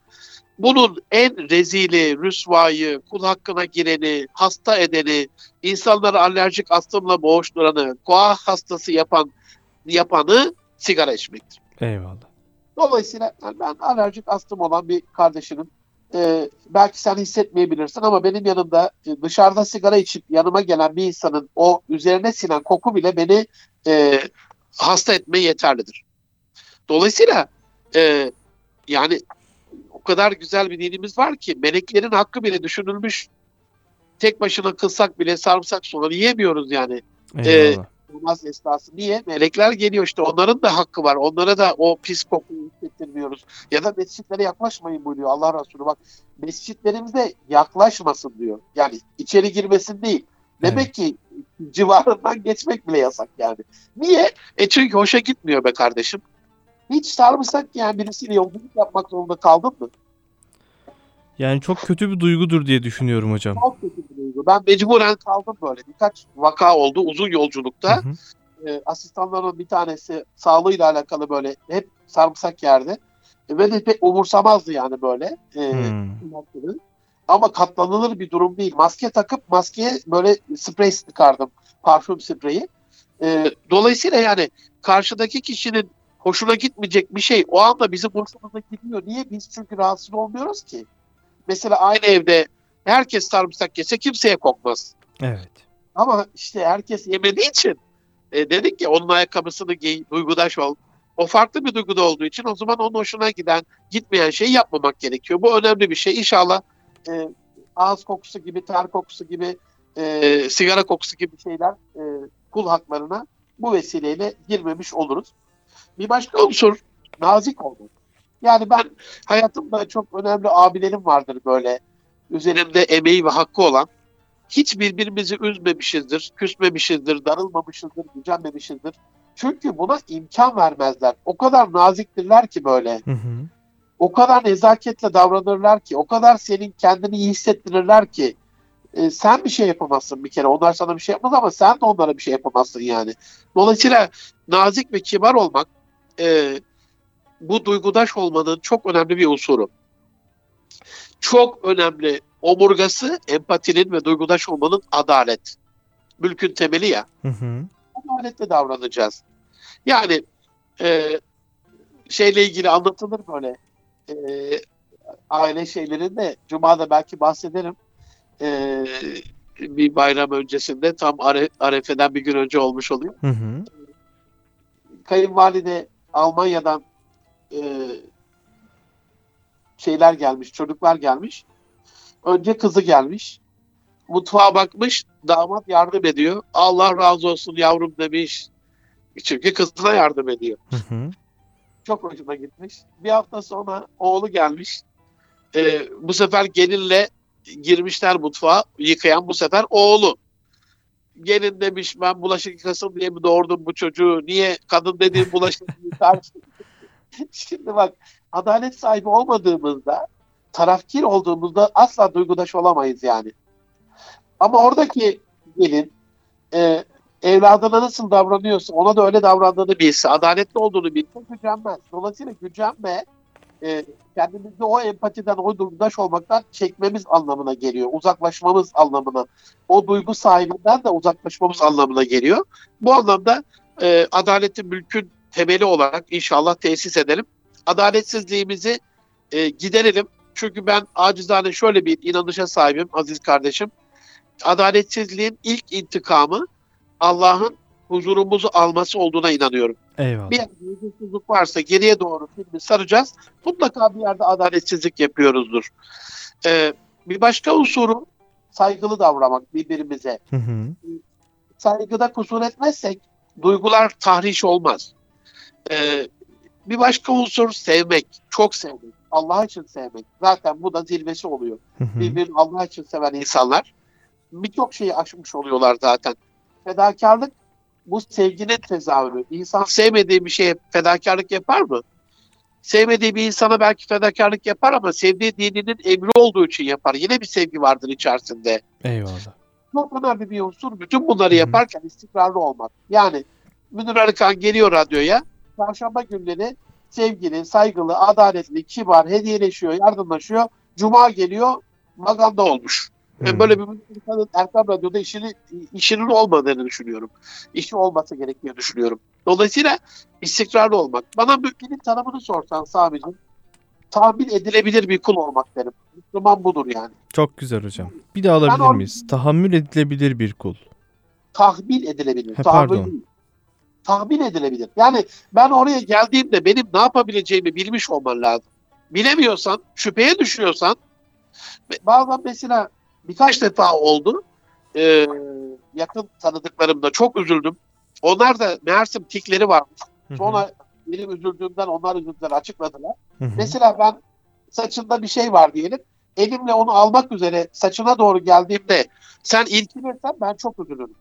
Bunun en rezili, rüsvayı, kul hakkına gireni, hasta edeni, insanları alerjik astımla boğuşturanı, koa hastası yapan yapanı sigara içmektir. Eyvallah. Dolayısıyla ben alerjik astım olan bir kardeşinim. Ee, belki sen hissetmeyebilirsin ama benim yanımda e, dışarıda sigara içip yanıma gelen bir insanın o üzerine sinen koku bile beni e, hasta etmeye yeterlidir. Dolayısıyla e, yani o kadar güzel bir dinimiz var ki meleklerin hakkı bile düşünülmüş. Tek başına kılsak bile sarımsak soğanı yiyemiyoruz yani Eyvallah. Namaz esnası. Niye? Melekler geliyor işte onların da hakkı var. Onlara da o pis kokuyu hissettirmiyoruz. Ya da mescitlere yaklaşmayın buyuruyor Allah Resulü. Bak mescitlerimize yaklaşmasın diyor. Yani içeri girmesin değil. Demek ki civarından geçmek bile yasak yani. Niye? E çünkü hoşa gitmiyor be kardeşim. Hiç sarımsak yiyen birisiyle yolculuk yapmak zorunda kaldın mı? Yani çok kötü bir duygudur diye düşünüyorum hocam. Çok kötü bir duygu. Ben mecburen kaldım böyle. Birkaç vaka oldu uzun yolculukta. Hı hı. e, asistanlarımın bir tanesi sağlığıyla alakalı böyle hep sarımsak yerdi. E, ve de pek umursamazdı yani böyle. E, Hmm. Ama katlanılır bir durum değil. Maske takıp maskeye böyle sprey sıkardım. Parfüm spreyi. E, dolayısıyla yani karşıdaki kişinin hoşuna gitmeyecek bir şey o anda bizim hoşumuza gidiyor. Niye? Biz çünkü rahatsız olmuyoruz ki. Mesela aynı evde herkes sarımsak yese kimseye kokmaz. Evet. Ama işte herkes yemediği için e, dedik ki onun ayakkabısını giy, duygudaş ol. O farklı bir duyguda olduğu için o zaman onun hoşuna giden, gitmeyen şeyi yapmamak gerekiyor. Bu önemli bir şey. İnşallah e, ağız kokusu gibi, ter kokusu gibi, e, sigara kokusu gibi şeyler e, kul haklarına bu vesileyle girmemiş oluruz. Bir başka unsur nazik olmak. Yani ben hayatımda çok önemli abilerim vardır böyle üzerimde emeği ve hakkı olan hiç birbirimizi üzmemişizdir, küsmemişizdir, darılmamışızdır, gücenmemişizdir. Çünkü buna imkan vermezler. O kadar naziktirler ki böyle. Hı hı. O kadar nezaketle davranırlar ki, o kadar senin kendini iyi hissettirirler ki e, sen bir şey yapamazsın bir kere. Onlar sana bir şey yapmaz ama sen de onlara bir şey yapamazsın yani. Dolayısıyla nazik ve kibar olmak e, bu duygudaş olmanın çok önemli bir unsuru. Çok önemli omurgası empatinin ve duygudaş olmanın adalet. Mülkün temeli ya. Hı hı. Adaletle davranacağız. Yani e, şeyle ilgili anlatılır böyle e, aile şeylerinde Cuma'da belki bahsederim. E, bir bayram öncesinde tam Are- Arefe'den bir gün önce olmuş oluyor. Hı hı. Kayınvalide Almanya'dan e, şeyler gelmiş, çocuklar gelmiş. Önce kızı gelmiş. Mutfağa bakmış, damat yardım ediyor. Allah razı olsun yavrum demiş. Çünkü kızına yardım ediyor. Hı hı. Çok hoşuma gitmiş. Bir hafta sonra oğlu gelmiş. Ee, bu sefer gelinle girmişler mutfağa. Yıkayan bu sefer oğlu. Gelin demiş ben bulaşık yıkasın diye mi doğurdum bu çocuğu? Niye kadın dediğin bulaşık yıkar? (laughs) Şimdi bak adalet sahibi olmadığımızda tarafkir olduğumuzda asla duygudaş olamayız yani. Ama oradaki gelin e, evladına nasıl davranıyorsa ona da öyle davrandığını bilse, adaletli olduğunu bilse gücenmez. Dolayısıyla gücenme e, kendimizde o empatiden, o duygudaş olmaktan çekmemiz anlamına geliyor. Uzaklaşmamız anlamına. O duygu sahibinden de uzaklaşmamız anlamına geliyor. Bu anlamda e, adaletin mülkün temeli olarak inşallah tesis edelim. Adaletsizliğimizi e, giderelim. Çünkü ben acizane şöyle bir inanışa sahibim aziz kardeşim. Adaletsizliğin ilk intikamı Allah'ın huzurumuzu alması olduğuna inanıyorum. Eyvallah. Bir yerde huzursuzluk varsa geriye doğru filmi saracağız. Mutlaka bir yerde adaletsizlik yapıyoruzdur. Ee, bir başka unsuru saygılı davranmak birbirimize. Hı hı. Saygıda kusur etmezsek duygular tahriş olmaz. Ee, bir başka unsur sevmek, çok sevmek, Allah için sevmek. Zaten bu da zirvesi oluyor. Birbirini Allah için seven insanlar birçok şeyi aşmış oluyorlar zaten. Fedakarlık bu sevginin tezahürü. İnsan sevmediği bir şeye fedakarlık yapar mı? Sevmediği bir insana belki fedakarlık yapar ama sevdiği dininin emri olduğu için yapar. Yine bir sevgi vardır içerisinde. Eyvallah. Çok önemli bir unsur. Bütün bunları Hı hı. yaparken istikrarlı olmak. Yani Münir Arıkan geliyor radyoya. Çarşamba günleri sevgili, saygılı, adaletli, kibar, hediyeleşiyor, yardımlaşıyor. Cuma geliyor, maganda olmuş. Ben böyle bir insanın Erkam Radyo'da işini, işinin olmadığını düşünüyorum. İşi olması gerektiğini düşünüyorum. Dolayısıyla istikrarlı olmak. Bana müminin tanımını sorsan Sami'cim, tahmin edilebilir bir kul olmak derim. Müslüman budur yani. Çok güzel hocam. Bir daha alabilir or- miyiz? Tahammül edilebilir bir kul. Tahmin edilebilir. He, Tahammül pardon. değil. Tahmin edilebilir. Yani ben oraya geldiğimde benim ne yapabileceğimi bilmiş olman lazım. Bilemiyorsan, şüpheye düşüyorsan bazen mesela birkaç defa oldu. Ee, yakın tanıdıklarımda çok üzüldüm. Onlar da meğersem tikleri hı. Sonra benim üzüldüğümden onlar üzüldüler açıkladılar. Hı hı. Mesela ben saçında bir şey var diyelim. Elimle onu almak üzere saçına doğru geldiğimde sen ilgilenirsen ben çok üzülürüm.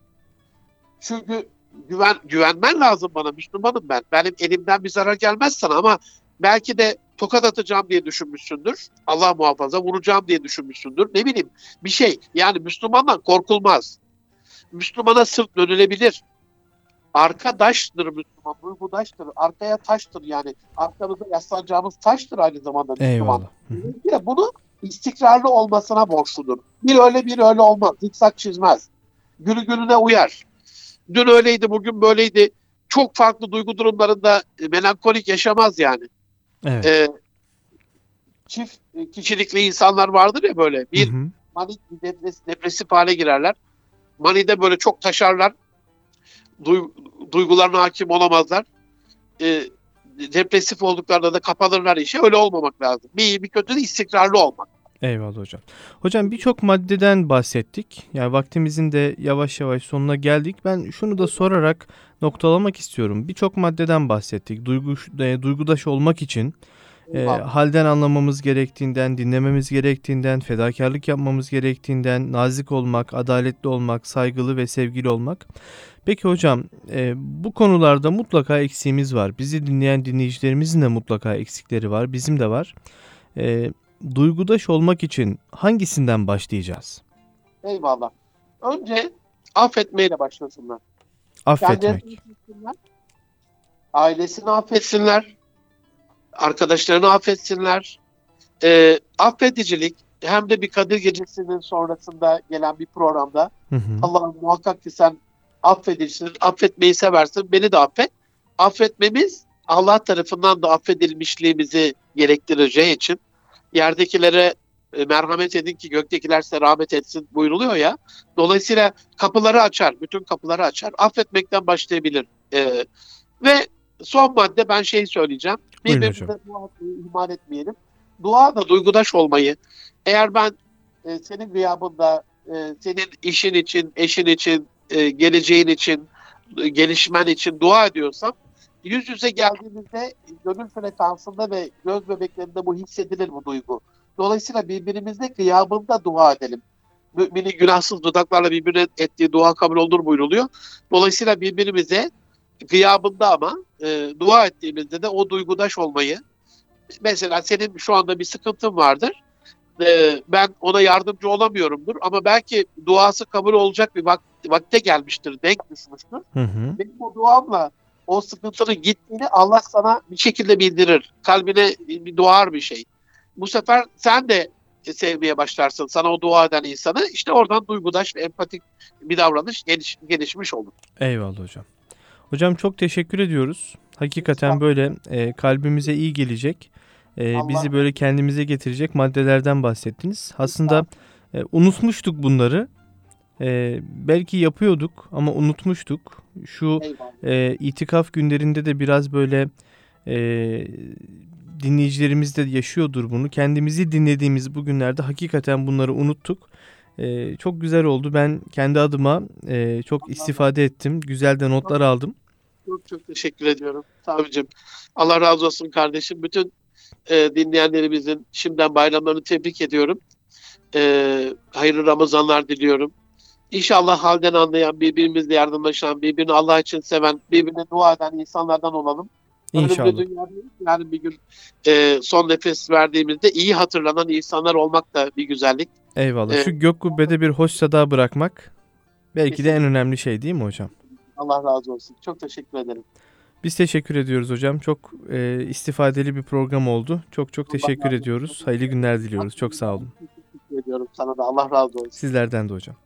Çünkü güven güvenmen lazım bana Müslümanım ben. Benim elimden bir zarar gelmez sana ama belki de tokat atacağım diye düşünmüşsündür. Allah muhafaza vuracağım diye düşünmüşsündür. Ne bileyim bir şey. Yani Müslümandan korkulmaz. Müslümana sırt dönülebilir. Arkadaştır Müslüman, duygudaştır. Arkaya taştır yani. Arkamızda yaslanacağımız taştır aynı zamanda Müslüman. Eyvallah. Bunu istikrarlı olmasına borçludur. Bir öyle bir öyle olmaz. Zikzak çizmez. Günü gününe uyar. Dün öyleydi, bugün böyleydi. Çok farklı duygu durumlarında e, melankolik yaşamaz yani. Evet. Ee, çift e, kişilikli insanlar vardır ya böyle. Bir Hı hı. manik bir depres- depresif hale girerler. Manide böyle çok taşarlar. Duy- duygularına hakim olamazlar. Ee, depresif olduklarında da kapanırlar işe. Öyle olmamak lazım. Bir iyi bir kötü de istikrarlı olmak. Eyvallah hocam. Hocam birçok maddeden bahsettik. Yani vaktimizin de yavaş yavaş sonuna geldik. Ben şunu da sorarak noktalamak istiyorum. Birçok maddeden bahsettik. Duygu, e, duygudaş olmak için e, halden anlamamız gerektiğinden, dinlememiz gerektiğinden, fedakarlık yapmamız gerektiğinden, nazik olmak, adaletli olmak, saygılı ve sevgili olmak. Peki hocam e, bu konularda mutlaka eksiğimiz var. Bizi dinleyen dinleyicilerimizin de mutlaka eksikleri var. Bizim de var. E, duygudaş olmak için hangisinden başlayacağız? Eyvallah. Önce affetmeyle başlasınlar. Affetmek. Affetsinler. Ailesini affetsinler. Arkadaşlarını affetsinler. Ee, affedicilik hem de bir Kadir Gecesi'nin sonrasında gelen bir programda Hı hı. Allah'ım muhakkak ki sen affedicisin, affetmeyi seversin, beni de affet. Affetmemiz Allah tarafından da affedilmişliğimizi gerektireceği için yerdekilere e, merhamet edin ki göktekiler size rahmet etsin buyruluyor ya. Dolayısıyla kapıları açar, bütün kapıları açar. Affetmekten başlayabilir. Ee, ve son madde ben şey söyleyeceğim. Birbirimize dua ihmal etmeyelim. Dua da duygudaş olmayı. Eğer ben e, senin gıyabında e, senin işin için, eşin için, e, geleceğin için, e, gelişmen için dua ediyorsam yüz yüze geldiğimizde gönül frekansında ve göz bebeklerinde bu hissedilir bu duygu. Dolayısıyla birbirimizle gıyabında dua edelim. Müminin günahsız dudaklarla birbirine ettiği dua kabul olur buyruluyor. Dolayısıyla birbirimize gıyabında ama e, dua ettiğimizde de o duygudaş olmayı mesela senin şu anda bir sıkıntın vardır. E, ben ona yardımcı olamıyorumdur ama belki duası kabul olacak bir vak vakte gelmiştir, denk düşmüştür. Hı hı. Benim o duamla o sıkıntının gittiğini Allah sana bir şekilde bildirir. Kalbine bir doğar bir şey. Bu sefer sen de sevmeye başlarsın sana o dua eden insanı. İşte oradan duygudaş ve empatik bir davranış geliş, gelişmiş olur. Eyvallah hocam. Hocam çok teşekkür ediyoruz. Hakikaten böyle e, kalbimize iyi gelecek, e, bizi böyle kendimize getirecek maddelerden bahsettiniz. Aslında e, unutmuştuk bunları. E, belki yapıyorduk ama unutmuştuk. Şu e, itikaf günlerinde de biraz böyle e, dinleyicilerimiz de yaşıyordur bunu. Kendimizi dinlediğimiz bu günlerde hakikaten bunları unuttuk. E, çok güzel oldu. Ben kendi adıma e, çok istifade ettim. Güzel de notlar aldım. Çok çok teşekkür ediyorum. Savcım. Allah razı olsun kardeşim. Bütün e, dinleyenlerimizin şimdiden bayramlarını tebrik ediyorum. E, hayırlı Ramazanlar diliyorum. İnşallah halden anlayan, birbirimizle yardımlaşan, birbirini Allah için seven, birbirine dua eden insanlardan olalım. İnşallah. Ölümlü dünyadayız. Yani bir gün e, son nefes verdiğimizde iyi hatırlanan insanlar olmak da bir güzellik. Eyvallah. Evet. Şu gök kubbede bir hoş sada bırakmak belki de en önemli şey değil mi hocam? Allah razı olsun. Çok teşekkür ederim. Biz teşekkür ediyoruz hocam. Çok e, istifadeli bir program oldu. Çok çok teşekkür razı ediyoruz. Hayırlı günler diliyoruz. Çok sağ olun. Teşekkür ediyorum sana da. Allah razı olsun. Sizlerden de hocam.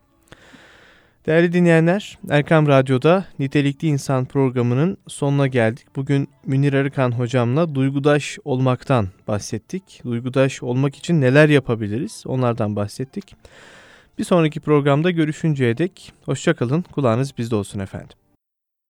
Değerli dinleyenler, Erkam Radyo'da Nitelikli İnsan programının sonuna geldik. Bugün Münir Arıkan hocamla duygudaş olmaktan bahsettik. Duygudaş olmak için neler yapabiliriz onlardan bahsettik. Bir sonraki programda görüşünceye dek hoşçakalın, kulağınız bizde olsun efendim.